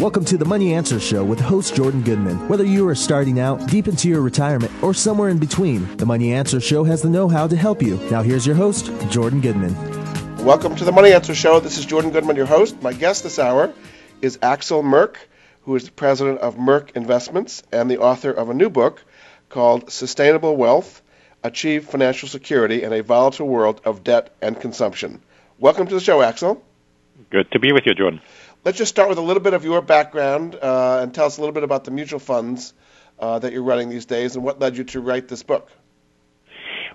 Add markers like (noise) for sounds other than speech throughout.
Welcome to the Money Answer Show with host Jordan Goodman. Whether you are starting out, deep into your retirement, or somewhere in between, the Money Answer Show has the know how to help you. Now, here's your host, Jordan Goodman. Welcome to the Money Answer Show. This is Jordan Goodman, your host. My guest this hour is Axel Merk, who is the president of Merk Investments and the author of a new book called Sustainable Wealth Achieve Financial Security in a Volatile World of Debt and Consumption. Welcome to the show, Axel. Good to be with you, Jordan. Let's just start with a little bit of your background uh, and tell us a little bit about the mutual funds uh, that you're running these days and what led you to write this book.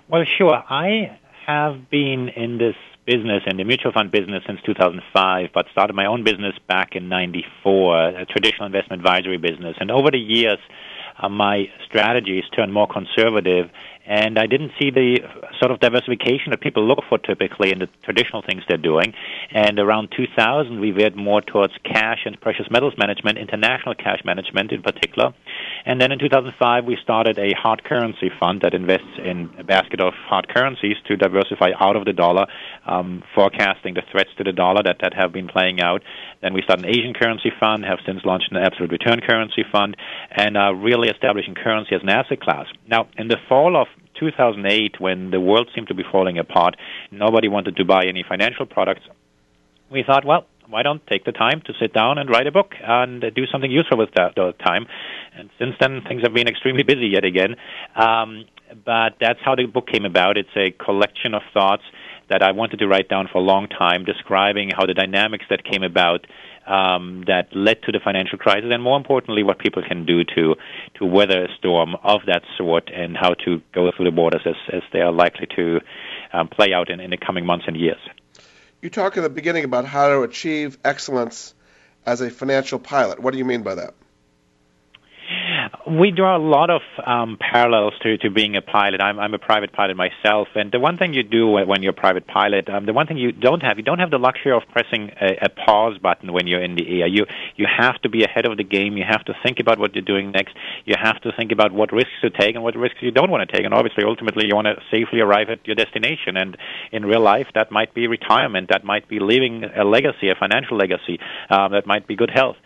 Well, sure. I have been in this business in the mutual fund business since 2005, but started my own business back in 94, a traditional investment advisory business. And over the years, uh, my strategies turned more conservative and I didn't see the sort of diversification that people look for typically in the traditional things they're doing. And around 2000, we veered more towards cash and precious metals management, international cash management in particular. And then in 2005, we started a hard currency fund that invests in a basket of hard currencies to diversify out of the dollar, um, forecasting the threats to the dollar that, that have been playing out. Then we started an Asian currency fund, have since launched an absolute return currency fund, and are really establishing currency as an asset class. Now, in the fall of 2008, when the world seemed to be falling apart, nobody wanted to buy any financial products. We thought, well, why don't take the time to sit down and write a book and do something useful with that, that time? And since then, things have been extremely busy yet again. Um, but that's how the book came about. It's a collection of thoughts that I wanted to write down for a long time, describing how the dynamics that came about um, that led to the financial crisis, and more importantly, what people can do to to weather a storm of that sort, and how to go through the waters as, as they are likely to um, play out in, in the coming months and years. You talk in the beginning about how to achieve excellence as a financial pilot. What do you mean by that? We draw a lot of um, parallels to, to being a pilot. I'm, I'm a private pilot myself, and the one thing you do when you're a private pilot, um, the one thing you don't have, you don't have the luxury of pressing a, a pause button when you're in the air. You you have to be ahead of the game. You have to think about what you're doing next. You have to think about what risks to take and what risks you don't want to take. And obviously, ultimately, you want to safely arrive at your destination. And in real life, that might be retirement. That might be leaving a legacy, a financial legacy. Um, that might be good health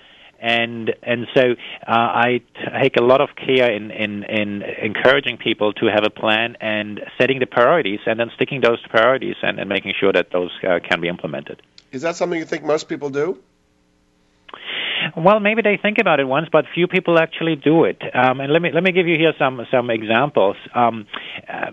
and and so uh, I take a lot of care in, in in encouraging people to have a plan and setting the priorities, and then sticking those priorities and, and making sure that those uh, can be implemented. Is that something you think most people do? Well, maybe they think about it once, but few people actually do it. Um, and let me let me give you here some some examples. Um, uh,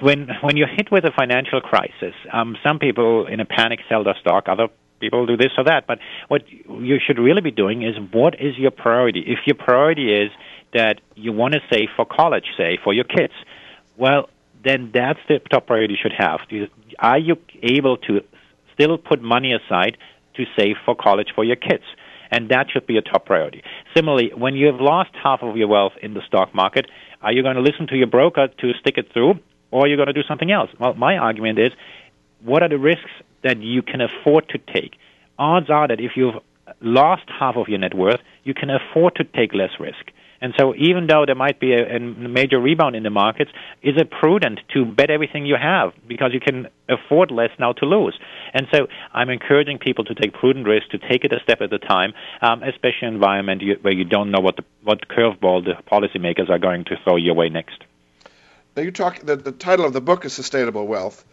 when when you're hit with a financial crisis, um, some people in a panic sell their stock. Other people do this or that. But what you should really be doing is what is your priority? If your priority is that you want to save for college, say, for your kids, well, then that's the top priority you should have. Are you able to still put money aside to save for college for your kids? And that should be a top priority. Similarly, when you have lost half of your wealth in the stock market, are you going to listen to your broker to stick it through, or are you going to do something else? Well, my argument is what are the risks that you can afford to take. Odds are that if you've lost half of your net worth, you can afford to take less risk. And so, even though there might be a, a, major rebound in the markets, is it prudent to bet everything you have because you can afford less now to lose? And so, I'm encouraging people to take prudent risks, to take it a step at a time, um, especially in an environment where you don't know what the what curveball the policymakers are going to throw your way next. Now, you talk. The, the title of the book is Sustainable Wealth.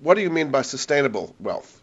What do you mean by sustainable wealth?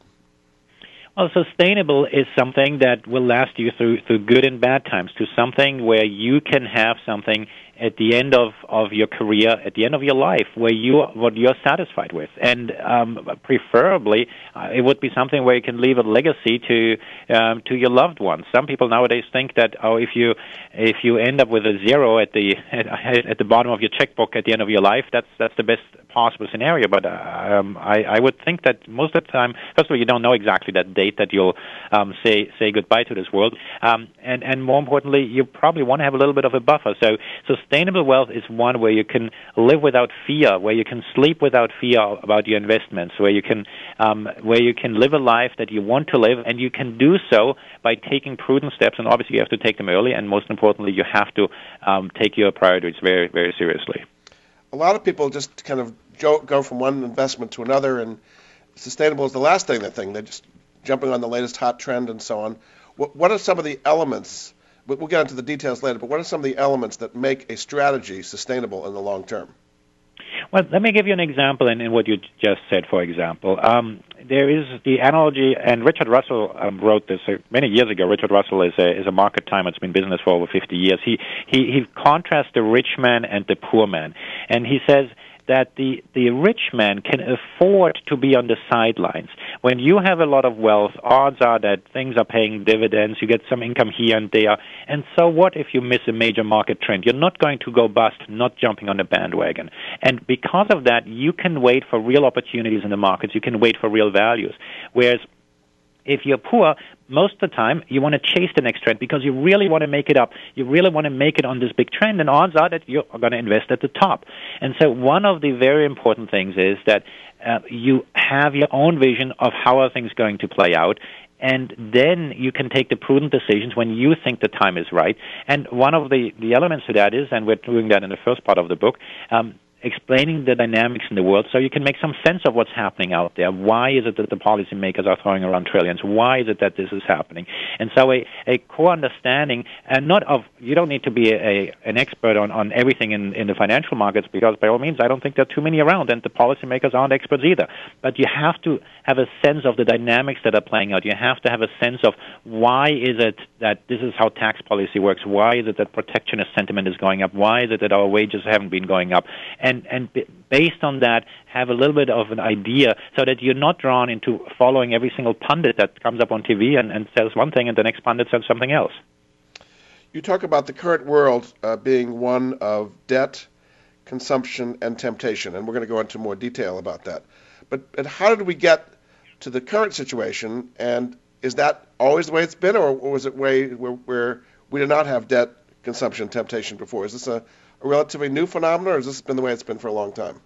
Well, sustainable is something that will last you through through good and bad times. To something where you can have something at the end of, of your career, at the end of your life, where you what you're satisfied with, and um, preferably uh, it would be something where you can leave a legacy to um, to your loved ones. Some people nowadays think that oh, if you if you end up with a zero at the (laughs) at, at the bottom of your checkbook at the end of your life, that's that's the best possible scenario. But um, I, I would think that most of the time, first of all, you don't know exactly that date that you'll um, say say goodbye to this world, um, and and more importantly, you probably want to have a little bit of a buffer. So so sustainable wealth is one where you can live without fear, where you can sleep without fear about your investments, where you can um, where you can live a life that you want to live, and you can do so by taking prudent steps. And obviously, you have to take them early, and most importantly, you have to um, take your priorities very very seriously. A lot of people just kind of go from one investment to another, and sustainable is the last thing they think. They're just jumping on the latest hot trend and so on. What, what are some of the elements? We'll get into the details later, but what are some of the elements that make a strategy sustainable in the long term? Well, let me give you an example in, in what you just said, for example. Um, there is the analogy, and Richard Russell um, wrote this uh, many years ago. Richard Russell is a, is a market timer. It's been business for over 50 years. He, he, he contrasts the rich man and the poor man. And he says, that the, the rich man can afford to be on the sidelines. When you have a lot of wealth, odds are that things are paying dividends, you get some income here and there. And so what if you miss a major market trend? You're not going to go bust, not jumping on the bandwagon. And because of that, you can wait for real opportunities in the markets, you can wait for real values. Whereas if you're poor, most of the time you want to chase the next trend because you really want to make it up. You really want to make it on this big trend, and odds are that you're going to invest at the top. And so, one of the very important things is that uh, you have your own vision of how are things going to play out. And then you can take the prudent decisions when you think the time is right. And one of the, the elements to that is, and we're doing that in the first part of the book, um, explaining the dynamics in the world so you can make some sense of what's happening out there. Why is it that the policymakers are throwing around trillions? Why is it that this is happening? And so a, a core understanding, and not of, you don't need to be a, a, an expert on, on everything in, in the financial markets because by all means I don't think there are too many around and the policymakers aren't experts either. But you have to have a sense of the dynamics that are playing out. You have to have a sense of why is it that this is how tax policy works? Why is it that protectionist sentiment is going up? Why is it that our wages haven't been going up? And and and based on that have a little bit of an idea so that you're not drawn into following every single pundit that comes up on TV and, and says one thing and the next pundit says something else. You talk about the current world uh, being one of debt, consumption, and temptation, and we're going to go into more detail about that. But, but how did we get to the current situation, and is that always the way it's been, or was it way where, where we did not have debt, consumption, temptation before? Is this a a relatively new phenomenon, or has this been the way it's been for a long time?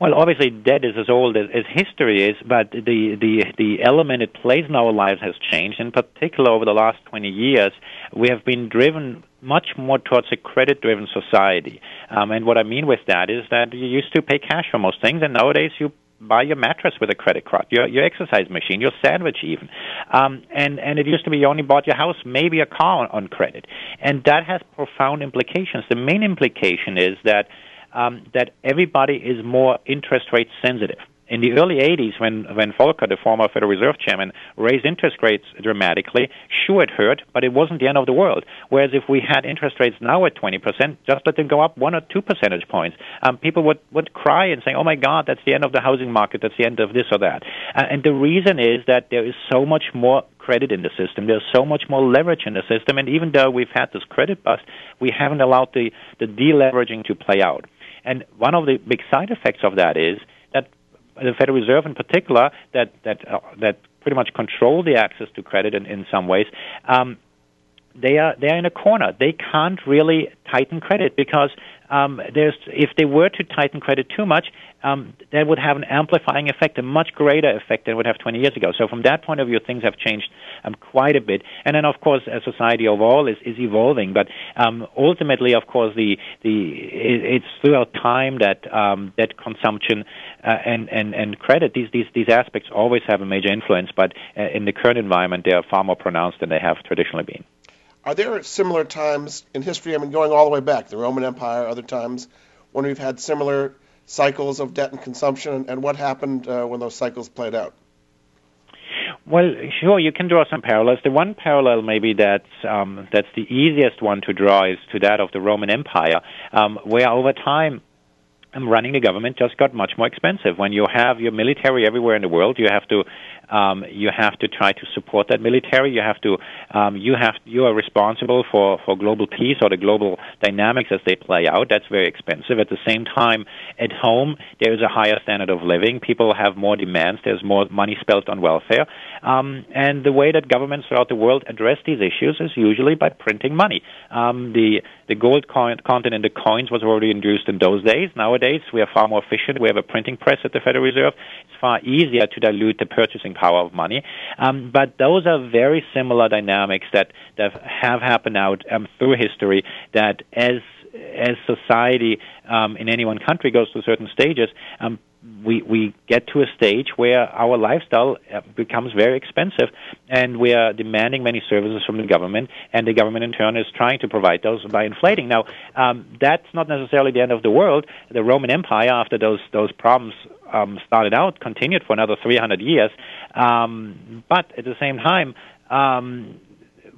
Well, obviously, debt is as old as, as history is, but the, the, the element it plays in our lives has changed. In particular, over the last 20 years, we have been driven much more towards a credit driven society. Um, and what I mean with that is that you used to pay cash for most things, and nowadays you buy your mattress with a credit card, your your exercise machine, your sandwich even. Um, and and it used to be you only bought your house, maybe a car on, on credit, and that has profound implications. The main implication is that um, that everybody is more interest rate sensitive in the early 80s, when, when Volcker, the former Federal Reserve Chairman, raised interest rates dramatically, sure, it hurt, but it wasn't the end of the world. Whereas if we had interest rates now at 20%, just let them go up one or two percentage points, um, people would, would cry and say, oh my God, that's the end of the housing market, that's the end of this or that. Uh, and the reason is that there is so much more credit in the system. There's so much more leverage in the system, and even though we've had this credit bust, we haven't allowed the, the deleveraging to play out. And one of the big side effects of that is the Federal Reserve in particular, that that uh, that pretty much control the access to credit in, in some ways. Um, they are they are in a corner. They can't really tighten credit because um, there's if they were to tighten credit too much, um, that would have an amplifying effect, a much greater effect than it would have 20 years ago. So from that point of view, things have changed um, quite a bit. And then, of course, as society overall is, is evolving. But um, ultimately, of course, the the it, it's throughout time that um, that consumption uh, and, and and credit these these these aspects always have a major influence. But uh, in the current environment, they are far more pronounced than they have traditionally been. Are there similar times in history? I mean, going all the way back, the Roman Empire, other times when we've had similar cycles of debt and consumption, and what happened uh, when those cycles played out? Well, sure, you can draw some parallels. The one parallel, maybe that's um, that's the easiest one to draw, is to that of the Roman Empire, um, where over time um, running the government just got much more expensive. When you have your military everywhere in the world, you have to um, you have to try to support that military. You have to um, you have you are responsible for for global peace or the global dynamics as they play out. That's very expensive. At the same time, at home there is a higher standard of living. People have more demands. There's more money spent on welfare, um, and the way that governments throughout the world address these issues is usually by printing money. Um, the the gold coin, content in the coins was already introduced in those days. Nowadays, we are far more efficient. We have a printing press at the Federal Reserve. It's far easier to dilute the purchasing power of money. Um, but those are very similar dynamics that, that have happened out um, through history that as as society um, in any one country goes through certain stages, um, we we get to a stage where our lifestyle uh, becomes very expensive, and we are demanding many services from the government, and the government in turn is trying to provide those by inflating. Now, um, that's not necessarily the end of the world. The Roman Empire, after those those problems um, started out, continued for another 300 years, um, but at the same time. Um,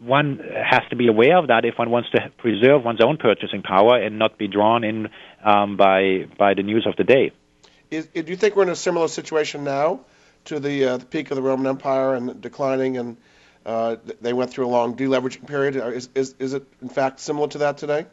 one has to be aware of that if one wants to preserve one's own purchasing power and not be drawn in um, by by the news of the day. Is, do you think we're in a similar situation now to the, uh, the peak of the Roman Empire and declining, and uh, they went through a long deleveraging period? Is, is, is it, in fact, similar to that today?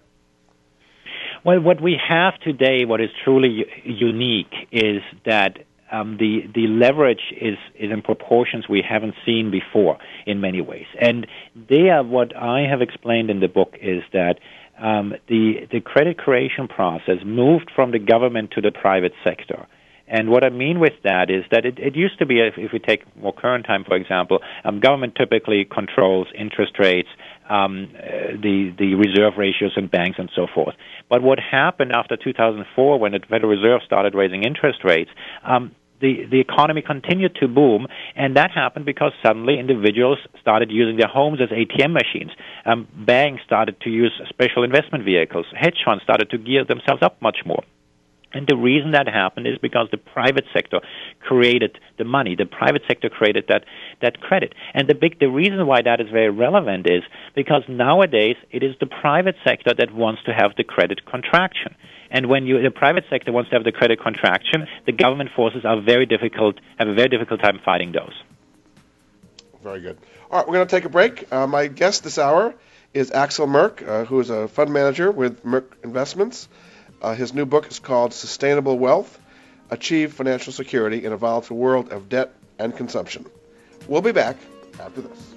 Well, what we have today, what is truly unique, is that um, the the leverage is, is in proportions we haven't seen before in many ways. And there, what I have explained in the book is that um, the the credit creation process moved from the government to the private sector. And what I mean with that is that it, it used to be, if, if we take more current time, for example, um, government typically controls interest rates, um, uh, the the reserve ratios in banks, and so forth. But what happened after 2004, when the Federal Reserve started raising interest rates, um, the, the economy continued to boom, and that happened because suddenly individuals started using their homes as ATM machines. Um, banks started to use special investment vehicles. Hedge funds started to gear themselves up much more. And the reason that happened is because the private sector created the money. The private sector created that, that credit. And the big, the reason why that is very relevant is because nowadays it is the private sector that wants to have the credit contraction. And when you, the private sector wants to have the credit contraction, the government forces are very difficult, have a very difficult time fighting those. Very good. All right, we're going to take a break. Uh, my guest this hour is Axel Merk, uh, who is a fund manager with Merk Investments. Uh, his new book is called Sustainable Wealth Achieve Financial Security in a Volatile World of Debt and Consumption. We'll be back after this.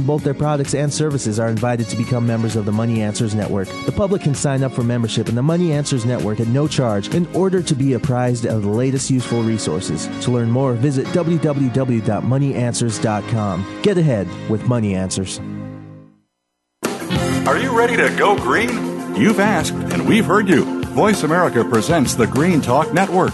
in both their products and services are invited to become members of the Money Answers Network. The public can sign up for membership in the Money Answers Network at no charge in order to be apprised of the latest useful resources. To learn more, visit www.moneyanswers.com. Get ahead with Money Answers. Are you ready to go green? You've asked, and we've heard you. Voice America presents the Green Talk Network.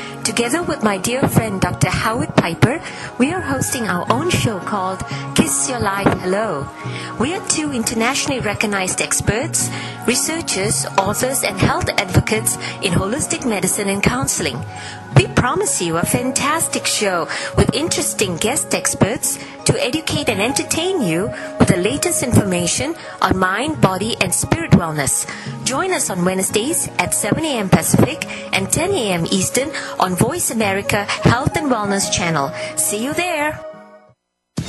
Together with my dear friend Dr. Howard Piper, we are hosting our own show called Kiss Your Life Hello. We are two internationally recognized experts, researchers, authors, and health advocates in holistic medicine and counseling. We promise you a fantastic show with interesting guest experts to educate and entertain you with the latest information on mind, body, and spirit wellness. Join us on Wednesdays at 7 a.m. Pacific and 10 a.m. Eastern on Voice America Health and Wellness Channel. See you there.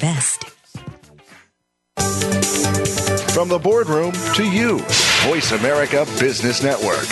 invest. From the boardroom to you, Voice America Business Network.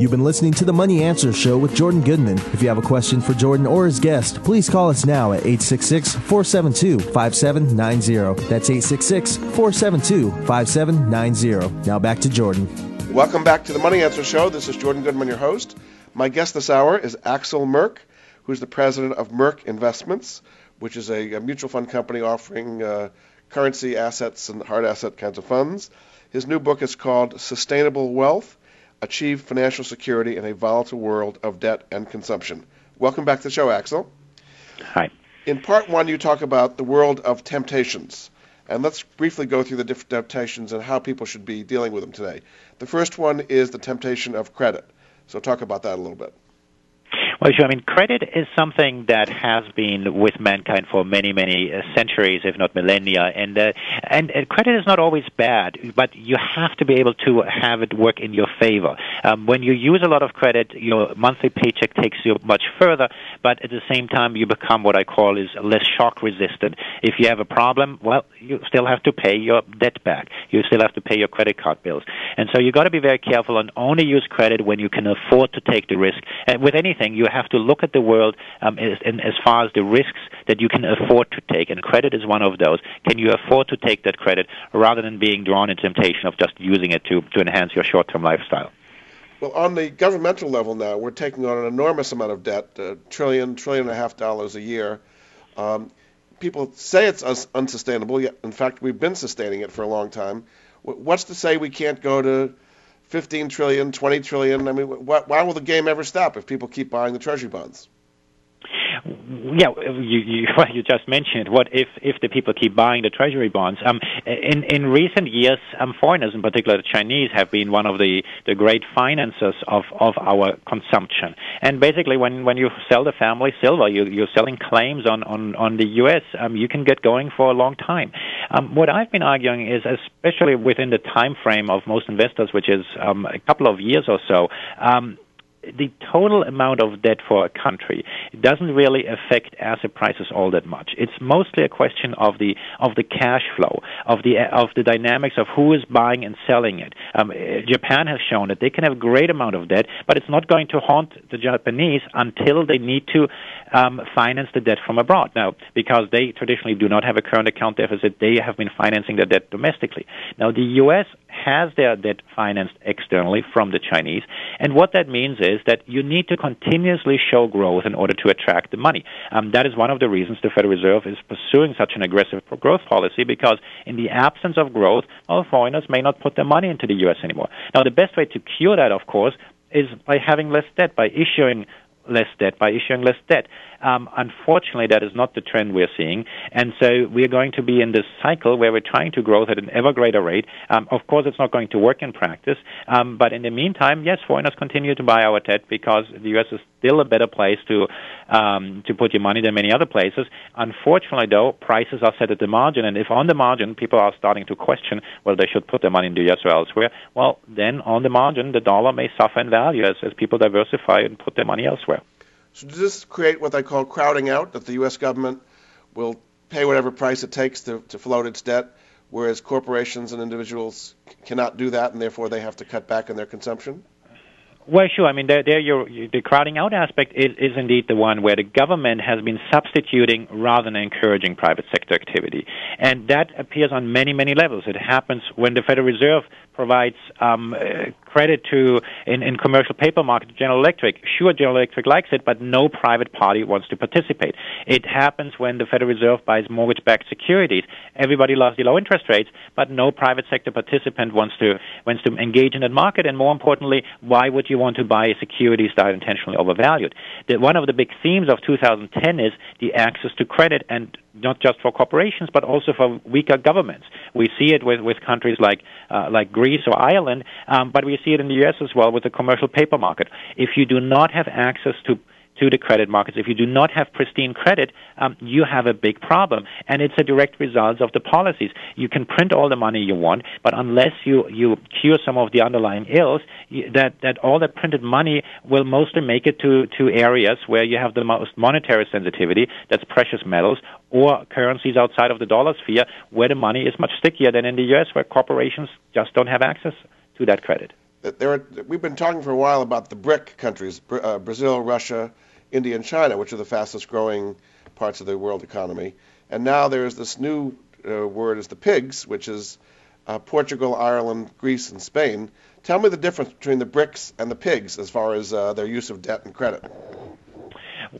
You've been listening to the Money Answer Show with Jordan Goodman. If you have a question for Jordan or his guest, please call us now at 866 472 5790. That's 866 472 5790. Now back to Jordan. Welcome back to the Money Answer Show. This is Jordan Goodman, your host. My guest this hour is Axel Merk, who's the president of Merk Investments which is a, a mutual fund company offering uh, currency assets and hard asset kinds of funds. His new book is called Sustainable Wealth Achieve Financial Security in a Volatile World of Debt and Consumption. Welcome back to the show, Axel. Hi. In part one, you talk about the world of temptations. And let's briefly go through the different temptations and how people should be dealing with them today. The first one is the temptation of credit. So, talk about that a little bit. Well, sure. I mean, credit is something that has been with mankind for many, many uh, centuries, if not millennia. And, uh, and and credit is not always bad, but you have to be able to have it work in your favor. Um, when you use a lot of credit, your monthly paycheck takes you much further, but at the same time, you become what I call is less shock resistant. If you have a problem, well, you still have to pay your debt back. You still have to pay your credit card bills, and so you've got to be very careful and only use credit when you can afford to take the risk. And with anything, you have to look at the world um, as, as far as the risks that you can afford to take, and credit is one of those. Can you afford to take that credit rather than being drawn in temptation of just using it to, to enhance your short-term lifestyle? Well, on the governmental level now, we're taking on an enormous amount of debt, a trillion, trillion and a half dollars a year. Um, people say it's unsustainable. Yet, in fact, we've been sustaining it for a long time. What's to say we can't go to 15 trillion, 20 trillion. I mean, why, why will the game ever stop if people keep buying the treasury bonds? Yeah, you, you, (laughs) you just mentioned what if if the people keep buying the treasury bonds? Um, in in recent years, um, foreigners, in particular the Chinese, have been one of the the great financiers of of our consumption. And basically, when when you sell the family silver, you you're selling claims on on on the U.S. Um, you can get going for a long time. Um, what I've been arguing is, especially within the time frame of most investors, which is um, a couple of years or so. Um, the total amount of debt for a country doesn't really affect asset prices all that much. It's mostly a question of the of the cash flow, of the of the dynamics of who is buying and selling it. Um, Japan has shown that they can have a great amount of debt, but it's not going to haunt the Japanese until they need to um, finance the debt from abroad. Now, because they traditionally do not have a current account deficit, they have been financing their debt domestically. Now, the U.S. has their debt financed externally from the Chinese, and what that means is that you need to continuously show growth in order to attract the money. Um, that is one of the reasons the Federal Reserve is pursuing such an aggressive growth policy because in the absence of growth, well, foreigners may not put their money into the U.S. anymore. Now, the best way to cure that, of course, is by having less debt, by issuing less debt, by issuing less debt. Um, unfortunately, that is not the trend we're seeing, and so we're going to be in this cycle where we're trying to grow at an ever greater rate. Um, of course, it's not going to work in practice, um, but in the meantime, yes, foreigners continue to buy our debt because the U.S. is still a better place to um, to put your money than many other places. Unfortunately, though, prices are set at the margin, and if on the margin people are starting to question whether they should put their money in the U.S. or elsewhere, well, then on the margin the dollar may suffer in value as, as people diversify and put their money elsewhere. So does this create what I call crowding out, that the U.S. government will pay whatever price it takes to, to float its debt, whereas corporations and individuals cannot do that, and therefore they have to cut back on their consumption? Well, sure. I mean, there, there the crowding out aspect is, is indeed the one where the government has been substituting rather than encouraging private sector activity. And that appears on many, many levels. It happens when the Federal Reserve provides um, uh, credit to in, in commercial paper market General Electric. Sure, General Electric likes it, but no private party wants to participate. It happens when the Federal Reserve buys mortgage-backed securities. Everybody loves the low interest rates, but no private sector participant wants to wants to engage in that market. And more importantly, why would you want to buy securities that are intentionally overvalued? The, one of the big themes of 2010 is the access to credit and not just for corporations, but also for weaker governments. We see it with, with countries like uh, like Greece or Ireland, um, but we see it in the U.S. as well with the commercial paper market. If you do not have access to to the credit markets. If you do not have pristine credit, um, you have a big problem, and it's a direct result of the policies. You can print all the money you want, but unless you you cure some of the underlying ills, you, that that all that printed money will mostly make it to to areas where you have the most monetary sensitivity. That's precious metals or currencies outside of the dollar sphere, where the money is much stickier than in the U.S., where corporations just don't have access to that credit are, we've been talking for a while about the BRIC countries, uh, Brazil, Russia, India, and China, which are the fastest growing parts of the world economy. And now there's this new uh, word is the PIGS, which is uh, Portugal, Ireland, Greece, and Spain. Tell me the difference between the BRICS and the PIGS as far as uh, their use of debt and credit.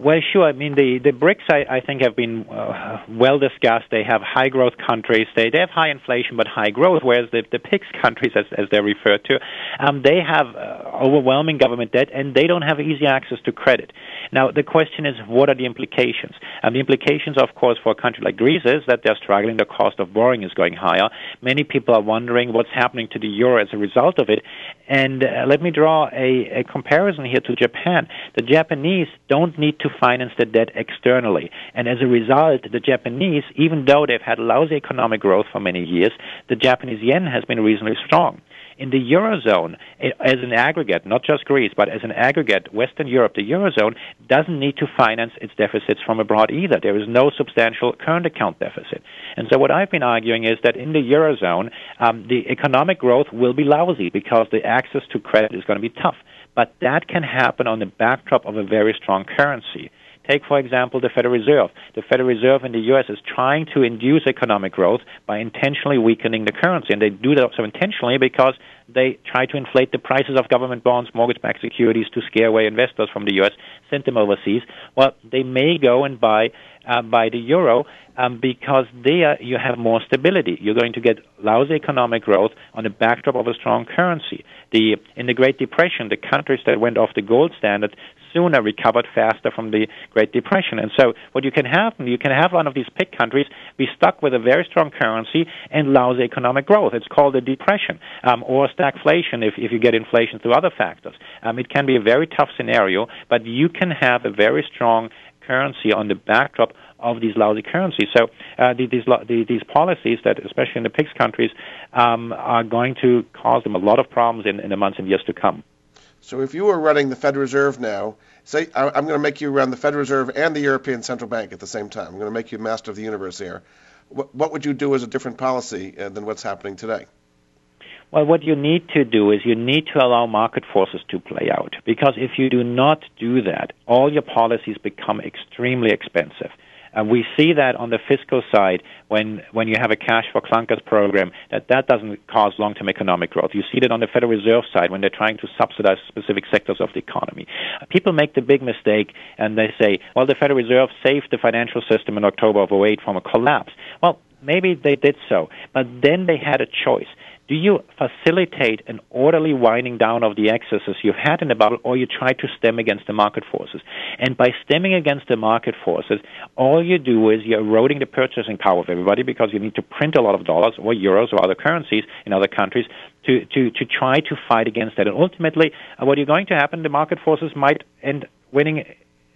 Well, sure. I mean, the, the BRICS, I, I think, have been uh, well discussed. They have high growth countries. They, they have high inflation but high growth, whereas the, the PIGS countries, as, as they're referred to, um, they have uh, overwhelming government debt and they don't have easy access to credit. Now, the question is, what are the implications? And the implications, of course, for a country like Greece is that they're struggling. The cost of borrowing is going higher. Many people are wondering what's happening to the euro as a result of it. And uh, let me draw a, a comparison here to Japan. The Japanese don't need to finance the debt externally. And as a result, the Japanese, even though they've had lousy economic growth for many years, the Japanese yen has been reasonably strong. In the Eurozone, as an aggregate, not just Greece, but as an aggregate, Western Europe, the Eurozone doesn't need to finance its deficits from abroad either. There is no substantial current account deficit. And so what I've been arguing is that in the Eurozone, um, the economic growth will be lousy because the access to credit is going to be tough. But that can happen on the backdrop of a very strong currency. Take, for example, the Federal Reserve. The Federal Reserve in the U.S. is trying to induce economic growth by intentionally weakening the currency, and they do that so intentionally because they try to inflate the prices of government bonds, mortgage-backed securities to scare away investors from the U.S., send them overseas. Well, they may go and buy uh, buy the euro um, because there you have more stability. You're going to get lousy economic growth on the backdrop of a strong currency. The in the Great Depression, the countries that went off the gold standard sooner recovered faster from the Great Depression. And so what you can have, you can have one of these PIG countries be stuck with a very strong currency and lousy economic growth. It's called a depression um, or stagflation if, if you get inflation through other factors. Um, it can be a very tough scenario, but you can have a very strong currency on the backdrop of these lousy currencies. So uh, these, these policies that, especially in the PIGS countries, um, are going to cause them a lot of problems in, in the months and years to come. So if you were running the Federal Reserve now, say I'm going to make you run the Federal Reserve and the European Central Bank at the same time. I'm going to make you master of the universe here. What, what would you do as a different policy uh, than what's happening today? Well, what you need to do is you need to allow market forces to play out. Because if you do not do that, all your policies become extremely expensive. And we see that on the fiscal side when, when you have a cash for clunkers program, that that doesn't cause long-term economic growth. You see that on the Federal Reserve side when they're trying to subsidize specific sectors of the economy. People make the big mistake and they say, well, the Federal Reserve saved the financial system in October of 08 from a collapse. Well, maybe they did so, but then they had a choice do you facilitate an orderly winding down of the excesses you've had in the bubble, or you try to stem against the market forces? And by stemming against the market forces, all you do is you're eroding the purchasing power of everybody because you need to print a lot of dollars or euros or other currencies in other countries to, to, to try to fight against that. And ultimately, uh, what you're going to happen, the market forces might end winning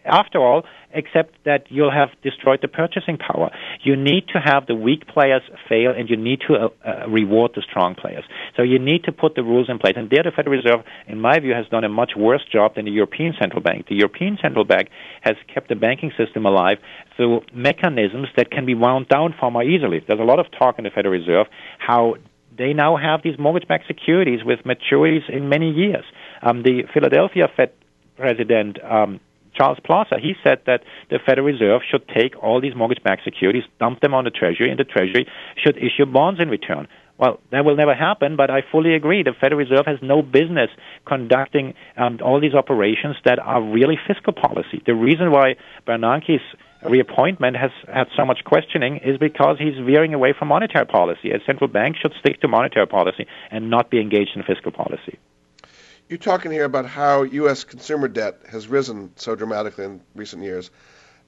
after all, except that you'll have destroyed the purchasing power. You need to have the weak players fail, and you need to uh, uh, reward the strong players. So you need to put the rules in place. And there, the Federal Reserve, in my view, has done a much worse job than the European Central Bank. The European Central Bank has kept the banking system alive through mechanisms that can be wound down far more easily. There's a lot of talk in the Federal Reserve how they now have these mortgage-backed securities with maturities in many years. Um, the Philadelphia Fed president um, Charles Plosser, he said that the Federal Reserve should take all these mortgage-backed securities, dump them on the Treasury, and the Treasury should issue bonds in return. Well, that will never happen, but I fully agree. The Federal Reserve has no business conducting um, all these operations that are really fiscal policy. The reason why Bernanke's reappointment has had so much questioning is because he's veering away from monetary policy. A central bank should stick to monetary policy and not be engaged in fiscal policy. You're talking here about how U.S. consumer debt has risen so dramatically in recent years.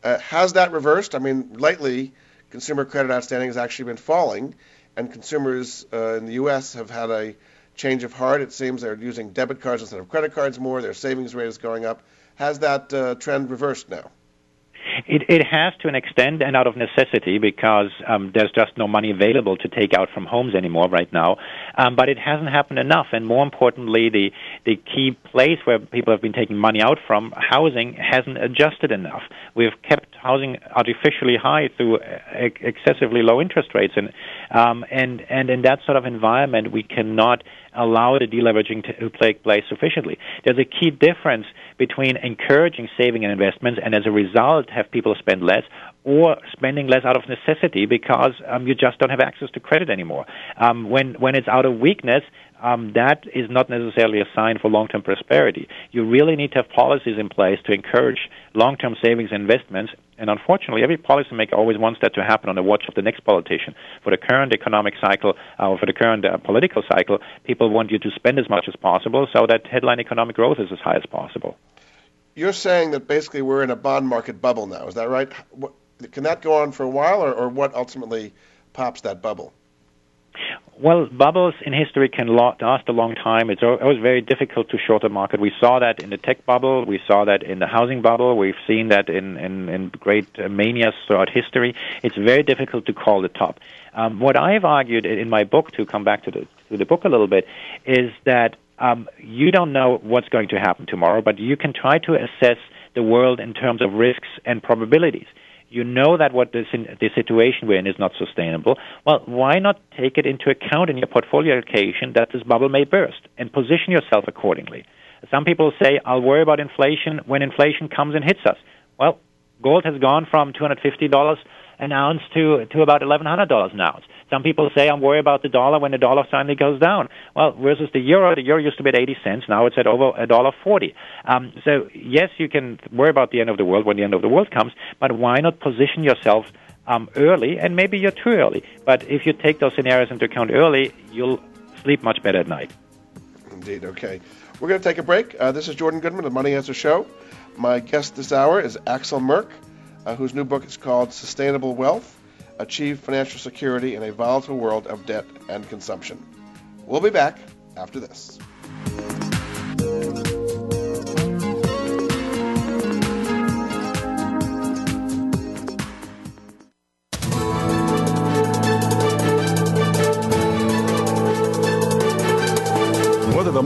Uh, has that reversed? I mean, lately, consumer credit outstanding has actually been falling and consumers uh, in the U.S. have had a change of heart. It seems they're using debit cards instead of credit cards more. Their savings rate is going up. Has that uh, trend reversed now? It, it has to an extent and out of necessity because um, there's just no money available to take out from homes anymore right now. Um, but it hasn't happened enough. And more importantly, the, the key place where people have been taking money out from, housing, hasn't adjusted enough. We've kept housing artificially high through ex- excessively low interest rates. And, um, and, and in that sort of environment, we cannot allow the deleveraging to take place sufficiently. There's a key difference between encouraging saving and investments and as a result have people spend less or spending less out of necessity because um, you just don't have access to credit anymore. Um, when, when it's out of weakness, um, that is not necessarily a sign for long-term prosperity. You really need to have policies in place to encourage long-term savings and investments. And unfortunately, every policymaker always wants that to happen on the watch of the next politician. For the current economic cycle, uh, or for the current uh, political cycle, people want you to spend as much as possible so that headline economic growth is as high as possible. You're saying that basically we're in a bond market bubble now. Is that right? Can that go on for a while, or, or what ultimately pops that bubble? Well, bubbles in history can last a long time. It's always very difficult to short a market. We saw that in the tech bubble. We saw that in the housing bubble. We've seen that in, in, in great uh, manias throughout history. It's very difficult to call the top. Um, what I've argued in my book, to come back to the, to the book a little bit, is that um, you don't know what's going to happen tomorrow, but you can try to assess the world in terms of risks and probabilities you know that what in, the situation we're in is not sustainable. Well, why not take it into account in your portfolio allocation that this bubble may burst and position yourself accordingly? Some people say, I'll worry about inflation when inflation comes and hits us. Well, gold has gone from $250 an ounce to, to about $1,100 an ounce. Some people say I'm worried about the dollar when the dollar finally goes down. Well, versus the euro, the euro used to be at 80 cents. Now it's at over a dollar 40. Um, so yes, you can worry about the end of the world when the end of the world comes, but why not position yourself um, early? And maybe you're too early, but if you take those scenarios into account early, you'll sleep much better at night. Indeed. Okay. We're going to take a break. Uh, this is Jordan Goodman of Money Answer Show. My guest this hour is Axel Merk, uh, whose new book is called Sustainable Wealth achieve financial security in a volatile world of debt and consumption. We'll be back after this.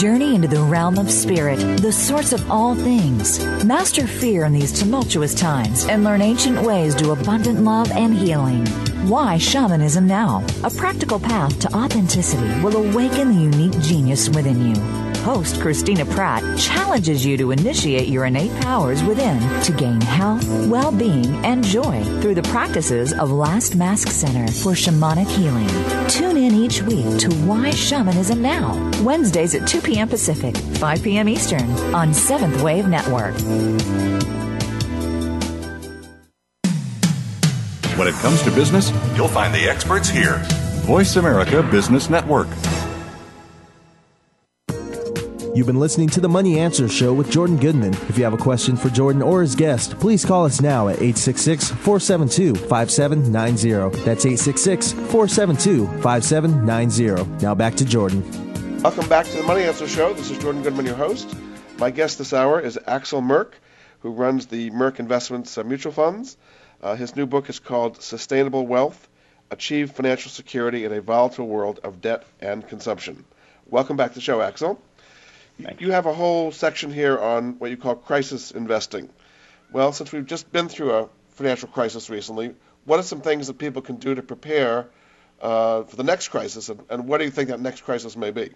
Journey into the realm of spirit, the source of all things. Master fear in these tumultuous times and learn ancient ways to abundant love and healing. Why Shamanism Now? A practical path to authenticity will awaken the unique genius within you. Host Christina Pratt challenges you to initiate your innate powers within to gain health, well being, and joy through the practices of Last Mask Center for Shamanic Healing. Tune in each week to Why Shamanism Now, Wednesdays at 2 p.m. Pacific, 5 p.m. Eastern on Seventh Wave Network. When it comes to business, you'll find the experts here. Voice America Business Network. You've been listening to the Money Answer Show with Jordan Goodman. If you have a question for Jordan or his guest, please call us now at 866 472 5790. That's 866 472 5790. Now back to Jordan. Welcome back to the Money Answer Show. This is Jordan Goodman, your host. My guest this hour is Axel Merk, who runs the Merk Investments uh, Mutual Funds. Uh, his new book is called Sustainable Wealth Achieve Financial Security in a Volatile World of Debt and Consumption. Welcome back to the show, Axel. Thanks. You have a whole section here on what you call crisis investing. Well, since we've just been through a financial crisis recently, what are some things that people can do to prepare uh, for the next crisis, and, and what do you think that next crisis may be?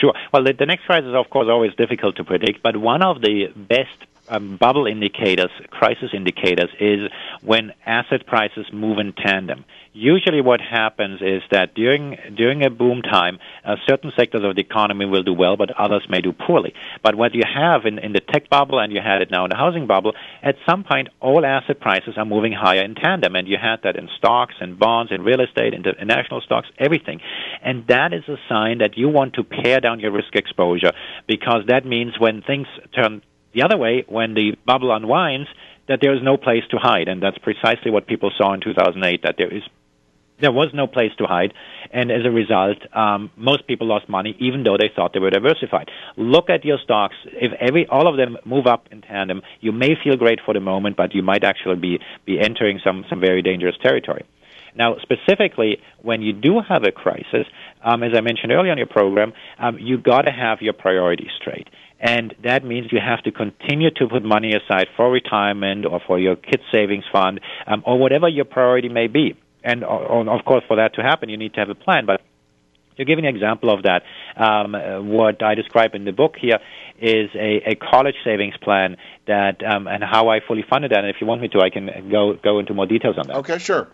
Sure. Well, the, the next crisis, of course, always difficult to predict, but one of the best um, bubble indicators, crisis indicators, is when asset prices move in tandem. Usually, what happens is that during during a boom time, uh, certain sectors of the economy will do well, but others may do poorly. But what you have in, in the tech bubble, and you had it now in the housing bubble, at some point, all asset prices are moving higher in tandem, and you had that in stocks and bonds, in real estate, in international stocks, everything. And that is a sign that you want to pare down your risk exposure because that means when things turn the other way, when the bubble unwinds, that there is no place to hide, and that's precisely what people saw in 2008. That there is there was no place to hide, and as a result, um, most people lost money, even though they thought they were diversified. Look at your stocks; if every all of them move up in tandem, you may feel great for the moment, but you might actually be be entering some some very dangerous territory. Now, specifically, when you do have a crisis, um, as I mentioned earlier on your program, um, you got to have your priorities straight. And that means you have to continue to put money aside for retirement or for your kids' savings fund um, or whatever your priority may be. And uh, of course, for that to happen, you need to have a plan. But you're giving an example of that, um, uh, what I describe in the book here is a, a college savings plan that um, and how I fully funded that. And if you want me to, I can go go into more details on that. Okay, sure.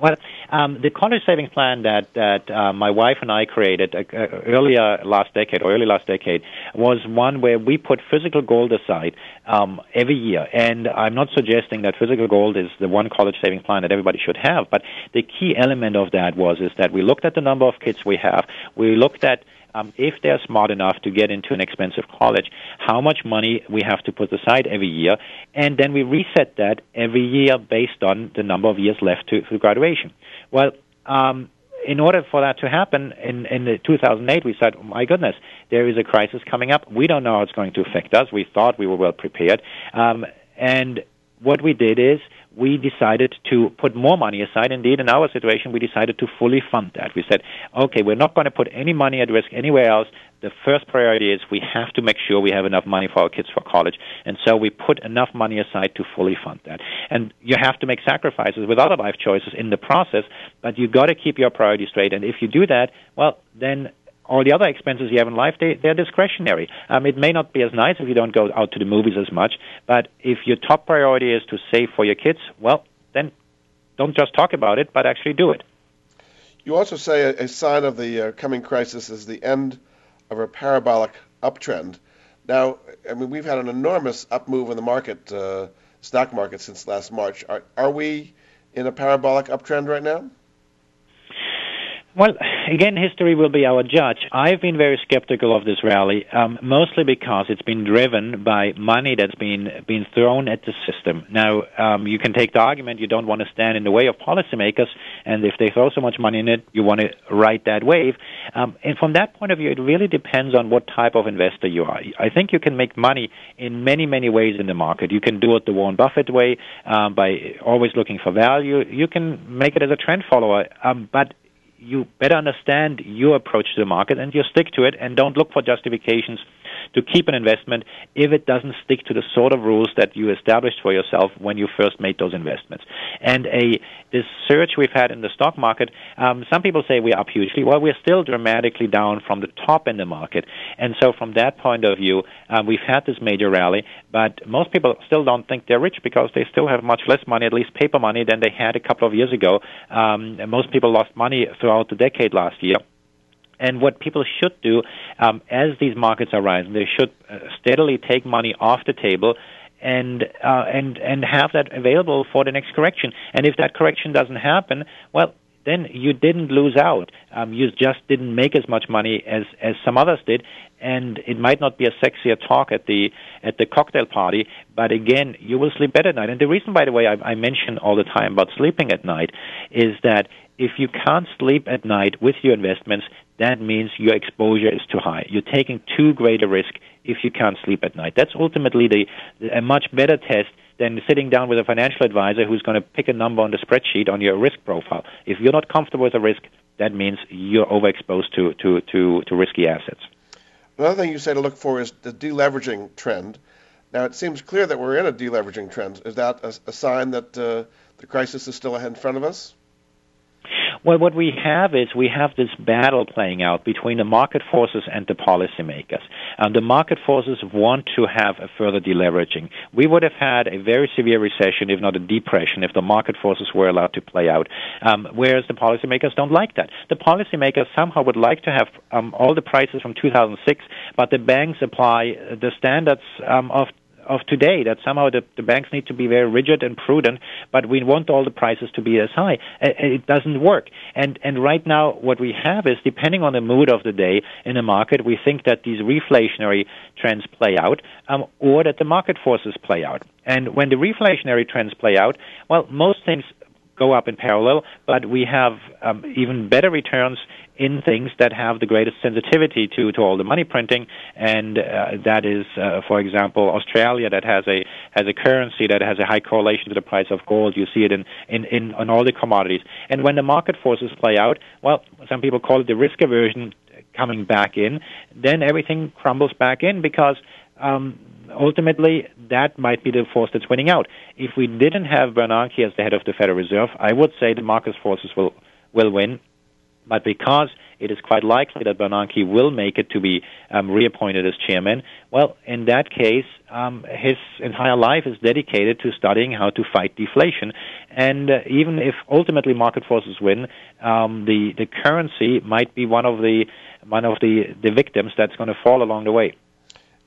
Well, um, the college savings plan that that uh, my wife and I created uh, uh, earlier last decade, or early last decade, was one where we put physical gold aside um, every year. And I'm not suggesting that physical gold is the one college savings plan that everybody should have, but the key element of that was is that we looked at the number of kids we have, we looked at um, if they're smart enough to get into an expensive college, how much money we have to put aside every year, and then we reset that every year based on the number of years left to, to graduation. Well, um, in order for that to happen, in, in 2008, we said, oh my goodness, there is a crisis coming up. We don't know how it's going to affect us. We thought we were well prepared. Um, and what we did is we decided to put more money aside. Indeed, in our situation, we decided to fully fund that. We said, okay, we're not going to put any money at risk anywhere else. The first priority is we have to make sure we have enough money for our kids for college. And so we put enough money aside to fully fund that. And you have to make sacrifices with other life choices in the process, but you've got to keep your priorities straight. And if you do that, well, then all the other expenses you have in life, they, they're discretionary. Um, it may not be as nice if you don't go out to the movies as much, but if your top priority is to save for your kids, well, then don't just talk about it, but actually do it. You also say a, sign of the uh, coming crisis is the end of a parabolic uptrend. Now, I mean, we've had an enormous up move in the market, uh, stock market, since last March. Are, are we in a parabolic uptrend right now? Well, again, history will be our judge. I've been very skeptical of this rally, um, mostly because it's been driven by money that's been been thrown at the system. Now, um, you can take the argument you don't want to stand in the way of policymakers, and if they throw so much money in it, you want to ride that wave. Um, and from that point of view, it really depends on what type of investor you are. I think you can make money in many, many ways in the market. You can do it the Warren Buffett way um, by always looking for value. You can make it as a trend follower, um, but you better understand your approach to the market and you stick to it and don't look for justifications to keep an investment if it doesn't stick to the sort of rules that you established for yourself when you first made those investments. And a this surge we've had in the stock market, um, some people say we're up hugely. Well, we're still dramatically down from the top in the market. And so from that point of view, um, we've had this major rally, but most people still don't think they're rich because they still have much less money, at least paper money, than they had a couple of years ago. Um, most people lost money throughout the decade last year. And what people should do um, as these markets are rising, they should uh, steadily take money off the table and uh, and and have that available for the next correction. And if that correction doesn't happen, well, then you didn't lose out. Um, you just didn't make as much money as as some others did, and it might not be a sexier talk at the at the cocktail party, but again, you will sleep better at night. And the reason, by the way, I, I mention all the time about sleeping at night is that if you can't sleep at night with your investments, that means your exposure is too high. You're taking too great a risk if you can't sleep at night. That's ultimately the, a much better test than sitting down with a financial advisor who's going to pick a number on the spreadsheet on your risk profile. If you're not comfortable with the risk, that means you're overexposed to, to, to, to risky assets. Another thing you say to look for is the deleveraging trend. Now, it seems clear that we're in a deleveraging trend. Is that a, a sign that uh, the crisis is still ahead in front of us? Well, what we have is we have this battle playing out between the market forces and the policymakers. And the market forces want to have a further deleveraging. We would have had a very severe recession, if not a depression, if the market forces were allowed to play out. Um, whereas the policymakers don't like that. The policymakers somehow would like to have um, all the prices from 2006, but the banks apply the standards um, of of today that somehow the, the banks need to be very rigid and prudent, but we want all the prices to be as high. It doesn't work. And and right now, what we have is depending on the mood of the day in the market, we think that these reflationary trends play out, um, or that the market forces play out. And when the reflationary trends play out, well, most things go up in parallel, but we have um, even better returns in things that have the greatest sensitivity to, to all the money printing, and uh, that is, uh, for example, Australia that has a has a currency that has a high correlation to the price of gold. You see it in in, in on all the commodities. And when the market forces play out, well, some people call it the risk aversion coming back in. Then everything crumbles back in because. Um, ultimately, that might be the force that's winning out. If we didn't have Bernanke as the head of the Federal Reserve, I would say the market forces will will win but because it is quite likely that Bernanke will make it to be um, reappointed as chairman, well, in that case, um, his entire life is dedicated to studying how to fight deflation. And uh, even if ultimately market forces win, um, the the currency might be one of the one of the, the victims that's going to fall along the way.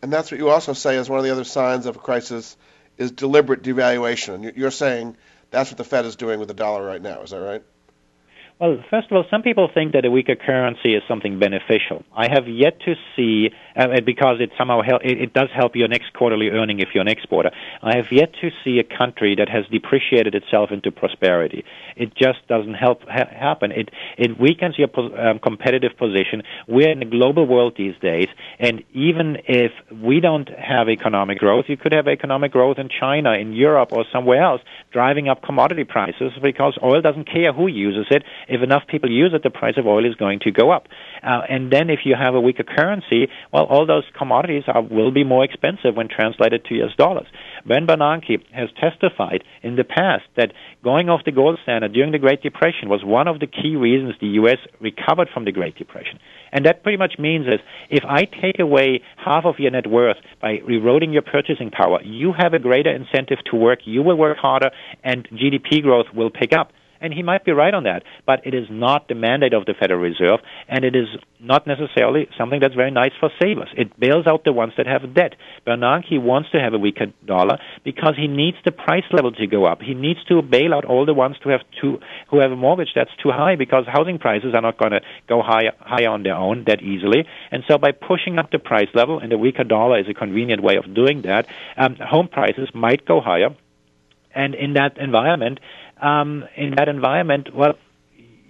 And that's what you also say is one of the other signs of a crisis is deliberate devaluation. You're saying that's what the Fed is doing with the dollar right now. Is that right? Well, first of all, some people think that a weaker currency is something beneficial. I have yet to see, uh, because it somehow help, it, it, does help your next quarterly earning if you're an exporter. I have yet to see a country that has depreciated itself into prosperity. It just doesn't help ha- happen. It it weakens your po- um, competitive position. We're in a global world these days, and even if we don't have economic growth, you could have economic growth in China, in Europe, or somewhere else, driving up commodity prices because oil doesn't care who uses it if enough people use it, the price of oil is going to go up. Uh, and then if you have a weaker currency, well, all those commodities are, will be more expensive when translated to US dollars. Ben Bernanke has testified in the past that going off the gold standard during the Great Depression was one of the key reasons the U.S. recovered from the Great Depression. And that pretty much means is if I take away half of your net worth by eroding your purchasing power, you have a greater incentive to work, you will work harder, and GDP growth will pick up. And he might be right on that, but it is not the mandate of the Federal Reserve, and it is not necessarily something that's very nice for savers. It bails out the ones that have debt. Bernanke wants to have a weaker dollar because he needs the price level to go up. He needs to bail out all the ones who have too, who have a mortgage that's too high because housing prices are not going to go high high on their own that easily. And so by pushing up the price level, and the weaker dollar is a convenient way of doing that, um, home prices might go higher. And in that environment, um, in that environment, well,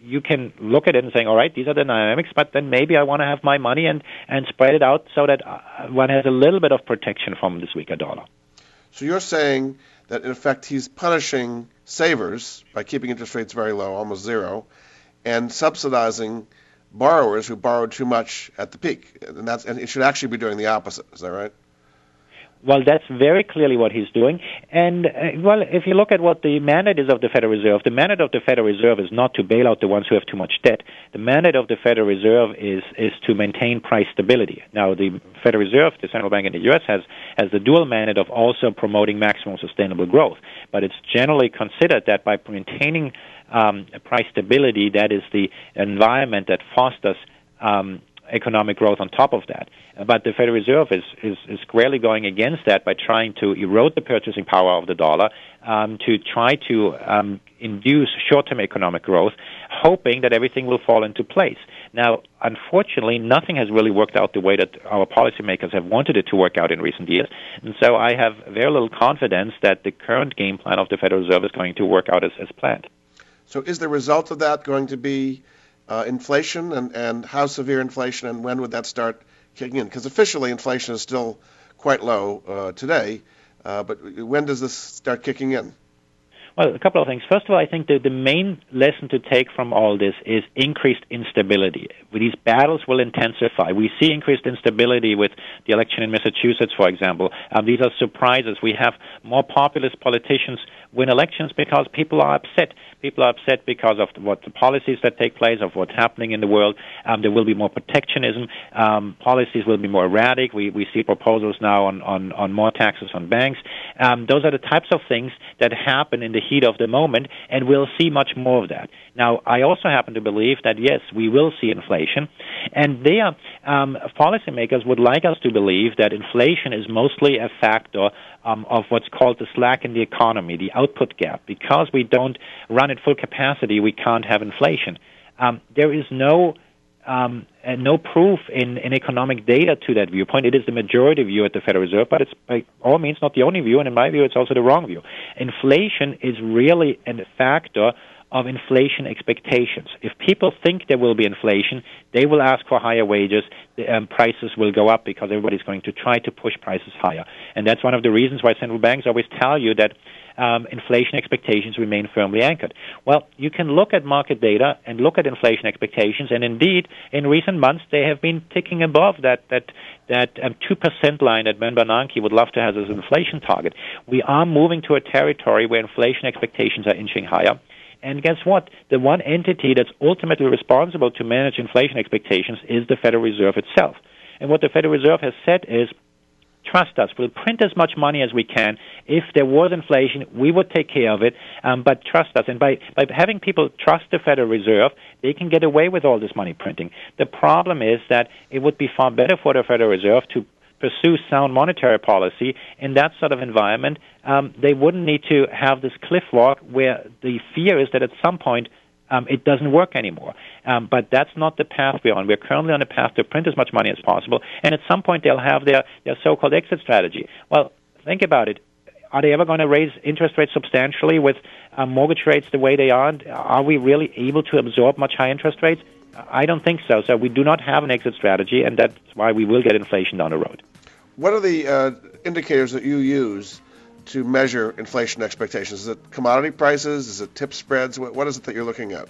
you can look at it and saying, all right, these are the dynamics, but then maybe I want to have my money and, and spread it out so that uh, one has a little bit of protection from this weaker dollar. So you're saying that in effect he's punishing savers by keeping interest rates very low, almost zero, and subsidizing borrowers who borrowed too much at the peak, and that's and it should actually be doing the opposite. Is that right? Well, that's very clearly what he's doing. And, uh, well, if you look at what the mandate is of the Federal Reserve, the mandate of the Federal Reserve is not to bail out the ones who have too much debt. The mandate of the Federal Reserve is, is to maintain price stability. Now, the Federal Reserve, the central bank in the U.S., has, has the dual mandate of also promoting maximum sustainable growth. But it's generally considered that by maintaining um, price stability, that is the environment that fosters um, economic growth on top of that. But the Federal Reserve is, is, is squarely going against that by trying to erode the purchasing power of the dollar, um, to try to um, induce short-term economic growth, hoping that everything will fall into place. Now, unfortunately, nothing has really worked out the way that our policymakers have wanted it to work out in recent years, and so I have very little confidence that the current game plan of the Federal Reserve is going to work out as, as planned. So, is the result of that going to be uh, inflation, and, and how severe inflation, and when would that start kicking in? Because officially, inflation is still quite low uh, today, uh, but when does this start kicking in? Well, a couple of things. First of all, I think that the main lesson to take from all this is increased instability. These battles will intensify. We see increased instability with the election in Massachusetts, for example. Um, these are surprises. We have more populist politicians win elections because people are upset. People are upset because of what the policies that take place, of what's happening in the world. Um, there will be more protectionism. Um, policies will be more erratic. We, we see proposals now on, on, on more taxes on banks. Um, those are the types of things that happen in the heat of the moment, and we'll see much more of that. Now, I also happen to believe that yes, we will see inflation, and there, um, policymakers would like us to believe that inflation is mostly a factor um, of what's called the slack in the economy, the output gap. Because we don't run at full capacity, we can't have inflation. Um, there is no um, no proof in, in economic data to that viewpoint. It is the majority view at the Federal Reserve, but it's by all means not the only view, and in my view, it's also the wrong view. Inflation is really a factor of inflation expectations. If people think there will be inflation, they will ask for higher wages. The, um, prices will go up because everybody's going to try to push prices higher. And that's one of the reasons why central banks always tell you that um, inflation expectations remain firmly anchored. Well, you can look at market data and look at inflation expectations, and indeed, in recent months, they have been ticking above that that that um, two um, percent line that Ben Bernanke would love to have as an inflation target. We are moving to a territory where inflation expectations are inching higher. And guess what? The one entity that's ultimately responsible to manage inflation expectations is the Federal Reserve itself. And what the Federal Reserve has said is, trust us, we'll print as much money as we can. If there was inflation, we would take care of it, um, but trust us. And by, by having people trust the Federal Reserve, they can get away with all this money printing. The problem is that it would be far better for the Federal Reserve to pursue sound monetary policy in that sort of environment, um, they wouldn't need to have this cliff walk where the fear is that at some point um, it doesn't work anymore. Um, but that's not the path we're on. We're currently on a path to print as much money as possible, and at some point they'll have their, their so-called exit strategy. Well, think about it. Are they ever going to raise interest rates substantially with uh, mortgage rates the way they are? Are we really able to absorb much high interest rates? I don't think so. So we do not have an exit strategy, and that's why we will get inflation down the road. What are the uh, indicators that you use to measure inflation expectations? Is it commodity prices? Is it tip spreads? What, what is it that you're looking at?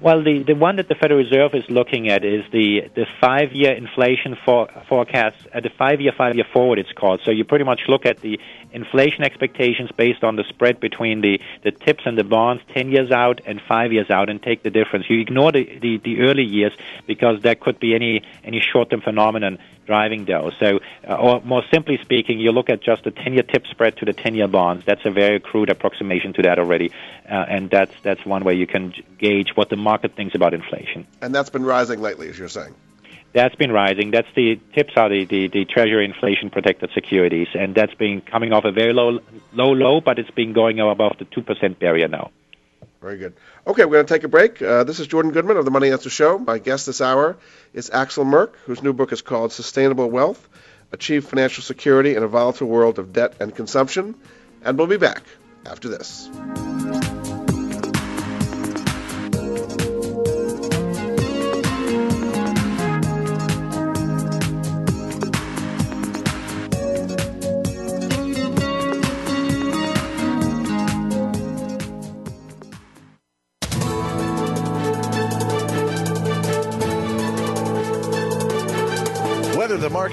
Well, the, the one that the Federal Reserve is looking at is the, the five year inflation for, forecast, uh, the five year, five year forward, it's called. So you pretty much look at the inflation expectations based on the spread between the, the tips and the bonds 10 years out and five years out and take the difference. You ignore the, the, the early years because there could be any, any short term phenomenon driving those. So, uh, or more simply speaking, you look at just the 10 year tip spread to the 10 year bonds. That's a very crude approximation to that already. Uh, and that's, that's one way you can gauge what the market thinks about inflation. And that's been rising lately, as you're saying. That's been rising. That's the tips are the, the, the Treasury inflation protected securities, and that's been coming off a very low low low, but it's been going above the two percent barrier now. Very good. Okay, we're going to take a break. Uh, this is Jordan Goodman of the Money Answer Show. My guest this hour is Axel Merk, whose new book is called Sustainable Wealth Achieve Financial Security in a Volatile World of Debt and Consumption. And we'll be back after this.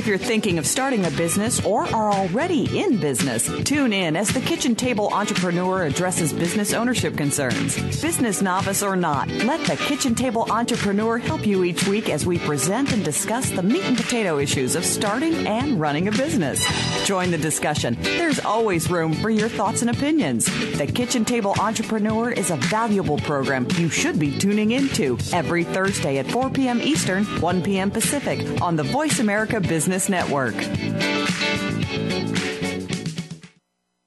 If you're thinking of starting a business or are already in business, tune in as the Kitchen Table Entrepreneur addresses business ownership concerns. Business novice or not, let the Kitchen Table Entrepreneur help you each week as we present and discuss the meat and potato issues of starting and running a business. Join the discussion. There's always room for your thoughts and opinions. The Kitchen Table Entrepreneur is a valuable program you should be tuning into every Thursday at 4 p.m. Eastern, 1 p.m. Pacific on the Voice America Business This network.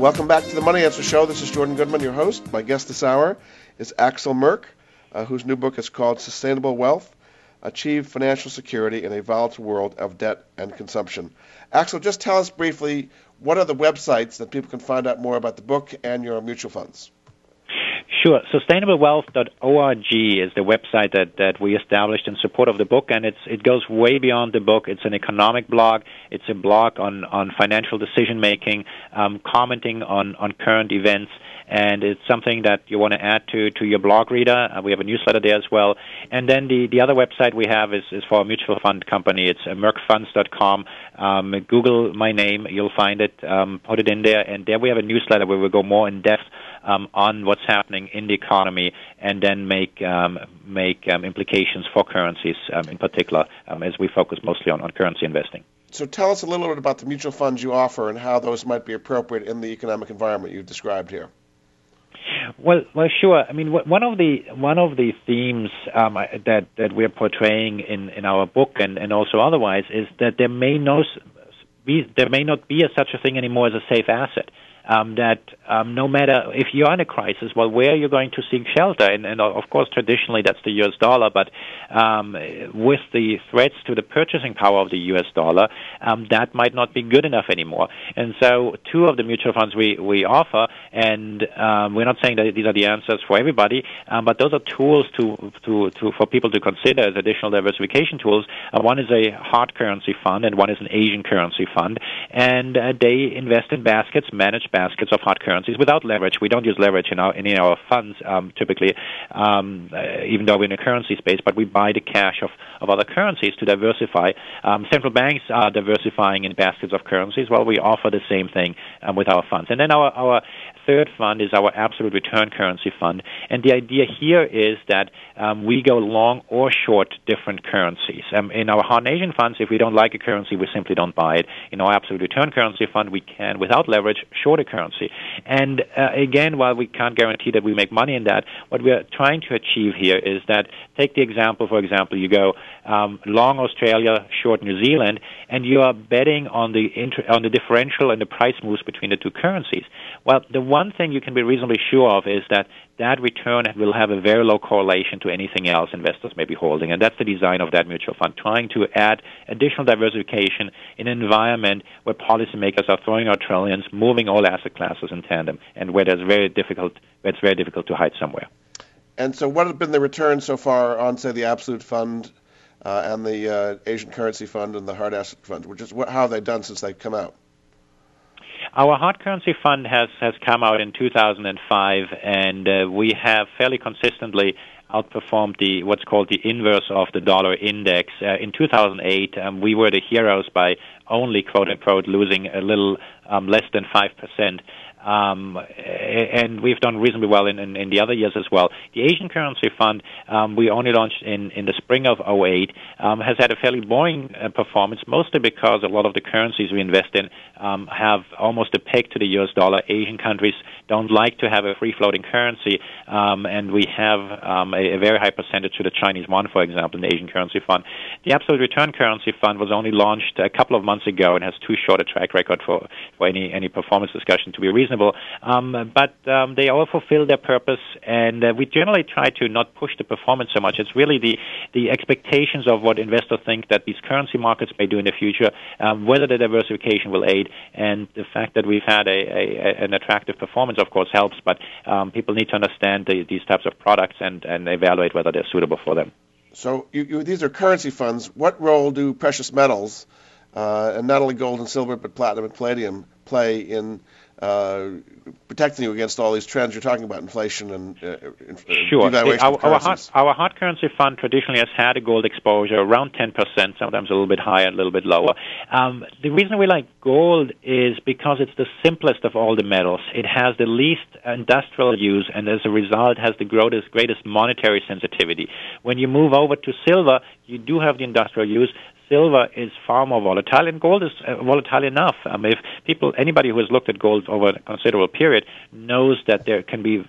Welcome back to the Money Answer Show. This is Jordan Goodman, your host. My guest this hour is Axel Merk, uh, whose new book is called Sustainable Wealth Achieve Financial Security in a Volatile World of Debt and Consumption. Axel, just tell us briefly what are the websites that people can find out more about the book and your mutual funds? Sure. Sustainablewealth.org is the website that, that we established in support of the book, and it's, it goes way beyond the book. It's an economic blog. It's a blog on, on financial decision making, um, commenting on, on current events, and it's something that you want to add to, to your blog reader. Uh, we have a newsletter there as well. And then the, the other website we have is, is for a mutual fund company. It's uh, merkfunds.com. Um, Google my name, you'll find it. Um, put it in there, and there we have a newsletter where we go more in depth um, on what's happening in the economy, and then make um, make um, implications for currencies um, in particular, um, as we focus mostly on, on currency investing. So tell us a little bit about the mutual funds you offer and how those might be appropriate in the economic environment you've described here. Well, well, sure. I mean, one of the one of the themes um, that that we're portraying in, in our book and, and also otherwise is that there may no be there may not be a, such a thing anymore as a safe asset um, that um, no matter if you're in a crisis, well, where are you going to seek shelter? And, and of course, traditionally that's the U.S. dollar, but um, with the threats to the purchasing power of the U.S. dollar, um, that might not be good enough anymore. And so, two of the mutual funds we, we offer, and um, we're not saying that these are the answers for everybody, um, but those are tools to, to, to for people to consider as additional diversification tools. Uh, one is a hard currency fund, and one is an Asian currency fund, and uh, they invest in baskets, manage baskets of hard currencies without leverage. We don't use leverage in our in our funds um, typically, um, uh, even though we're in a currency space. But we buy the cash of, of other currencies to diversify. Um, central banks are diversifying in baskets of currencies. Well, we offer the same thing um, with our funds. And then our our third fund is our absolute return currency fund. And the idea here is that um, we go long or short different currencies. Um, in our hard Asian funds, if we don't like a currency, we simply don't buy it. In our absolute return currency fund, we can, without leverage, short a currency. And uh, again, while we can't guarantee that we make money in that, what we're trying to achieve here is that take the example, for example, you go um, long Australia, short New Zealand, and you are betting on the inter- on the differential and the price moves between the two currencies. Well, the one thing you can be reasonably sure of is that that return will have a very low correlation to anything else investors may be holding. And that's the design of that mutual fund, trying to add additional diversification in an environment where policymakers are throwing out trillions, moving all asset classes in tandem, and where there's very difficult, where it's very difficult to hide somewhere. And so, what have been the returns so far on, say, the absolute fund uh, and the uh, Asian currency fund and the hard asset fund? Which is what, how have they done since they've come out? Our hard currency fund has, has come out in 2005, and uh, we have fairly consistently outperformed the what's called the inverse of the dollar index. Uh, in 2008, um, we were the heroes by only quote unquote losing a little um, less than five percent. Um, and we've done reasonably well in, in, in, the other years as well. The Asian Currency Fund, um, we only launched in, in the spring of 08, um, has had a fairly boring uh, performance, mostly because a lot of the currencies we invest in um, have almost a peg to the US dollar. Asian countries don't like to have a free floating currency, um, and we have um, a, a, very high percentage to the Chinese yuan, for example, in the Asian Currency Fund. The Absolute Return Currency Fund was only launched a couple of months ago and has too short a track record for, for any, any performance discussion to be reasonable reasonable. Um, but um, they all fulfill their purpose, and uh, we generally try to not push the performance so much. It's really the the expectations of what investors think that these currency markets may do in the future, um, whether the diversification will aid, and the fact that we've had a, a an attractive performance, of course, helps. But um, people need to understand the, these types of products and and evaluate whether they're suitable for them. So you, you, these are currency funds. What role do precious metals, uh, and not only gold and silver, but platinum and palladium, play in uh, protecting you against all these trends you're talking about, inflation and uh, sure. devaluation our, of our hard, our hard currency fund traditionally has had a gold exposure around 10%, sometimes a little bit higher, a little bit lower. Um, the reason we like gold is because it's the simplest of all the metals. It has the least industrial use, and as a result, has the greatest, greatest monetary sensitivity. When you move over to silver, you do have the industrial use silver is far more volatile, and gold is uh, volatile enough. Um, if people, anybody who has looked at gold over a considerable period, knows that there can be uh,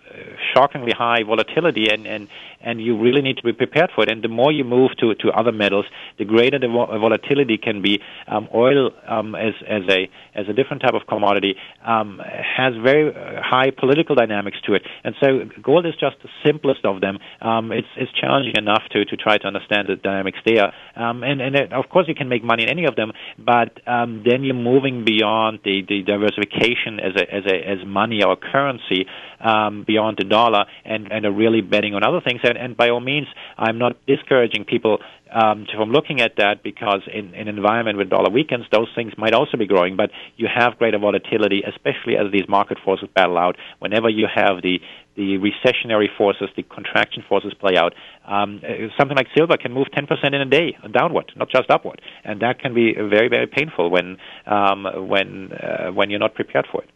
shockingly high volatility, and, and and you really need to be prepared for it. And the more you move to to other metals, the greater the vo- volatility can be. Um, oil, um, as as a as a different type of commodity, um, has very uh, high political dynamics to it, and so gold is just the simplest of them. Um, it's it's challenging enough to to try to understand the dynamics there, um, and and it, of course you can make money in any of them, but um, then you're moving beyond the, the diversification as a, as a, as money or currency um, beyond the dollar and, and are really betting on other things. And, and by all means, I'm not discouraging people um, from looking at that because in, in an environment where dollar weakens, those things might also be growing. But you have greater volatility, especially as these market forces battle out. Whenever you have the the recessionary forces, the contraction forces play out, um, uh, something like silver can move 10% in a day downward, not just upward, and that can be very, very painful when um, when uh, when you're not prepared for it.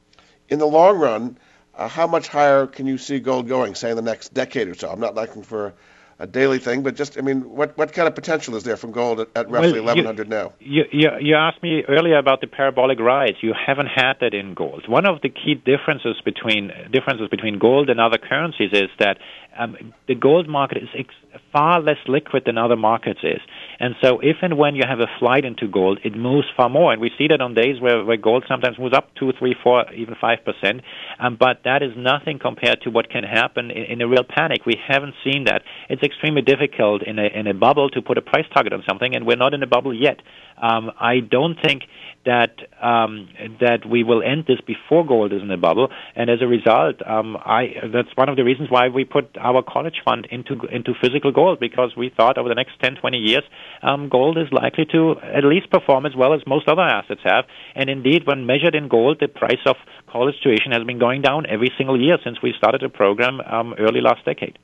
In the long run, uh, how much higher can you see gold going, say in the next decade or so? I'm not looking for a daily thing, but just I mean, what what kind of potential is there from gold at, at roughly well, 1100 now? You, you you asked me earlier about the parabolic rise. You haven't had that in gold. One of the key differences between differences between gold and other currencies is that um, the gold market is ex- far less liquid than other markets is. And so if and when you have a flight into gold, it moves far more. And we see that on days where, where gold sometimes moves up 2, 3, 4, even 5%. Um, but that is nothing compared to what can happen in, in a real panic. We haven't seen that. It's extremely difficult in a, in a bubble to put a price target on something, and we're not in a bubble yet. Um, I don't think that um, that we will end this before gold is in a bubble, and as a result, um, I that's one of the reasons why we put our college fund into into physical gold because we thought over the next 10, 20 years, um, gold is likely to at least perform as well as most other assets have, and indeed, when measured in gold, the price of college tuition has been going down every single year since we started the program um, early last decade.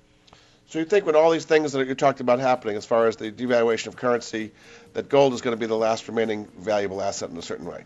So you think when all these things that you talked about happening, as far as the devaluation of currency, that gold is going to be the last remaining valuable asset in a certain way?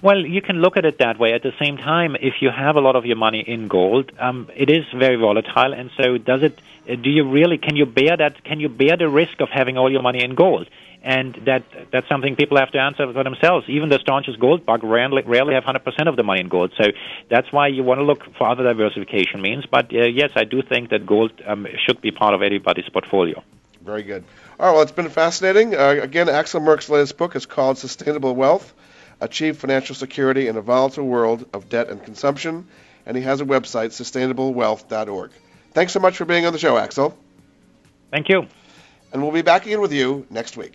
Well, you can look at it that way. At the same time, if you have a lot of your money in gold, um, it is very volatile, and so does it. Do you really can you bear that? Can you bear the risk of having all your money in gold? And that that's something people have to answer for themselves. Even the staunchest gold bug rarely, rarely have 100% of the money in gold. So that's why you want to look for other diversification means. But uh, yes, I do think that gold um, should be part of everybody's portfolio. Very good. All right, well, it's been fascinating. Uh, again, Axel Merk's latest book is called Sustainable Wealth Achieve Financial Security in a Volatile World of Debt and Consumption. And he has a website, sustainablewealth.org. Thanks so much for being on the show, Axel. Thank you. And we'll be back again with you next week.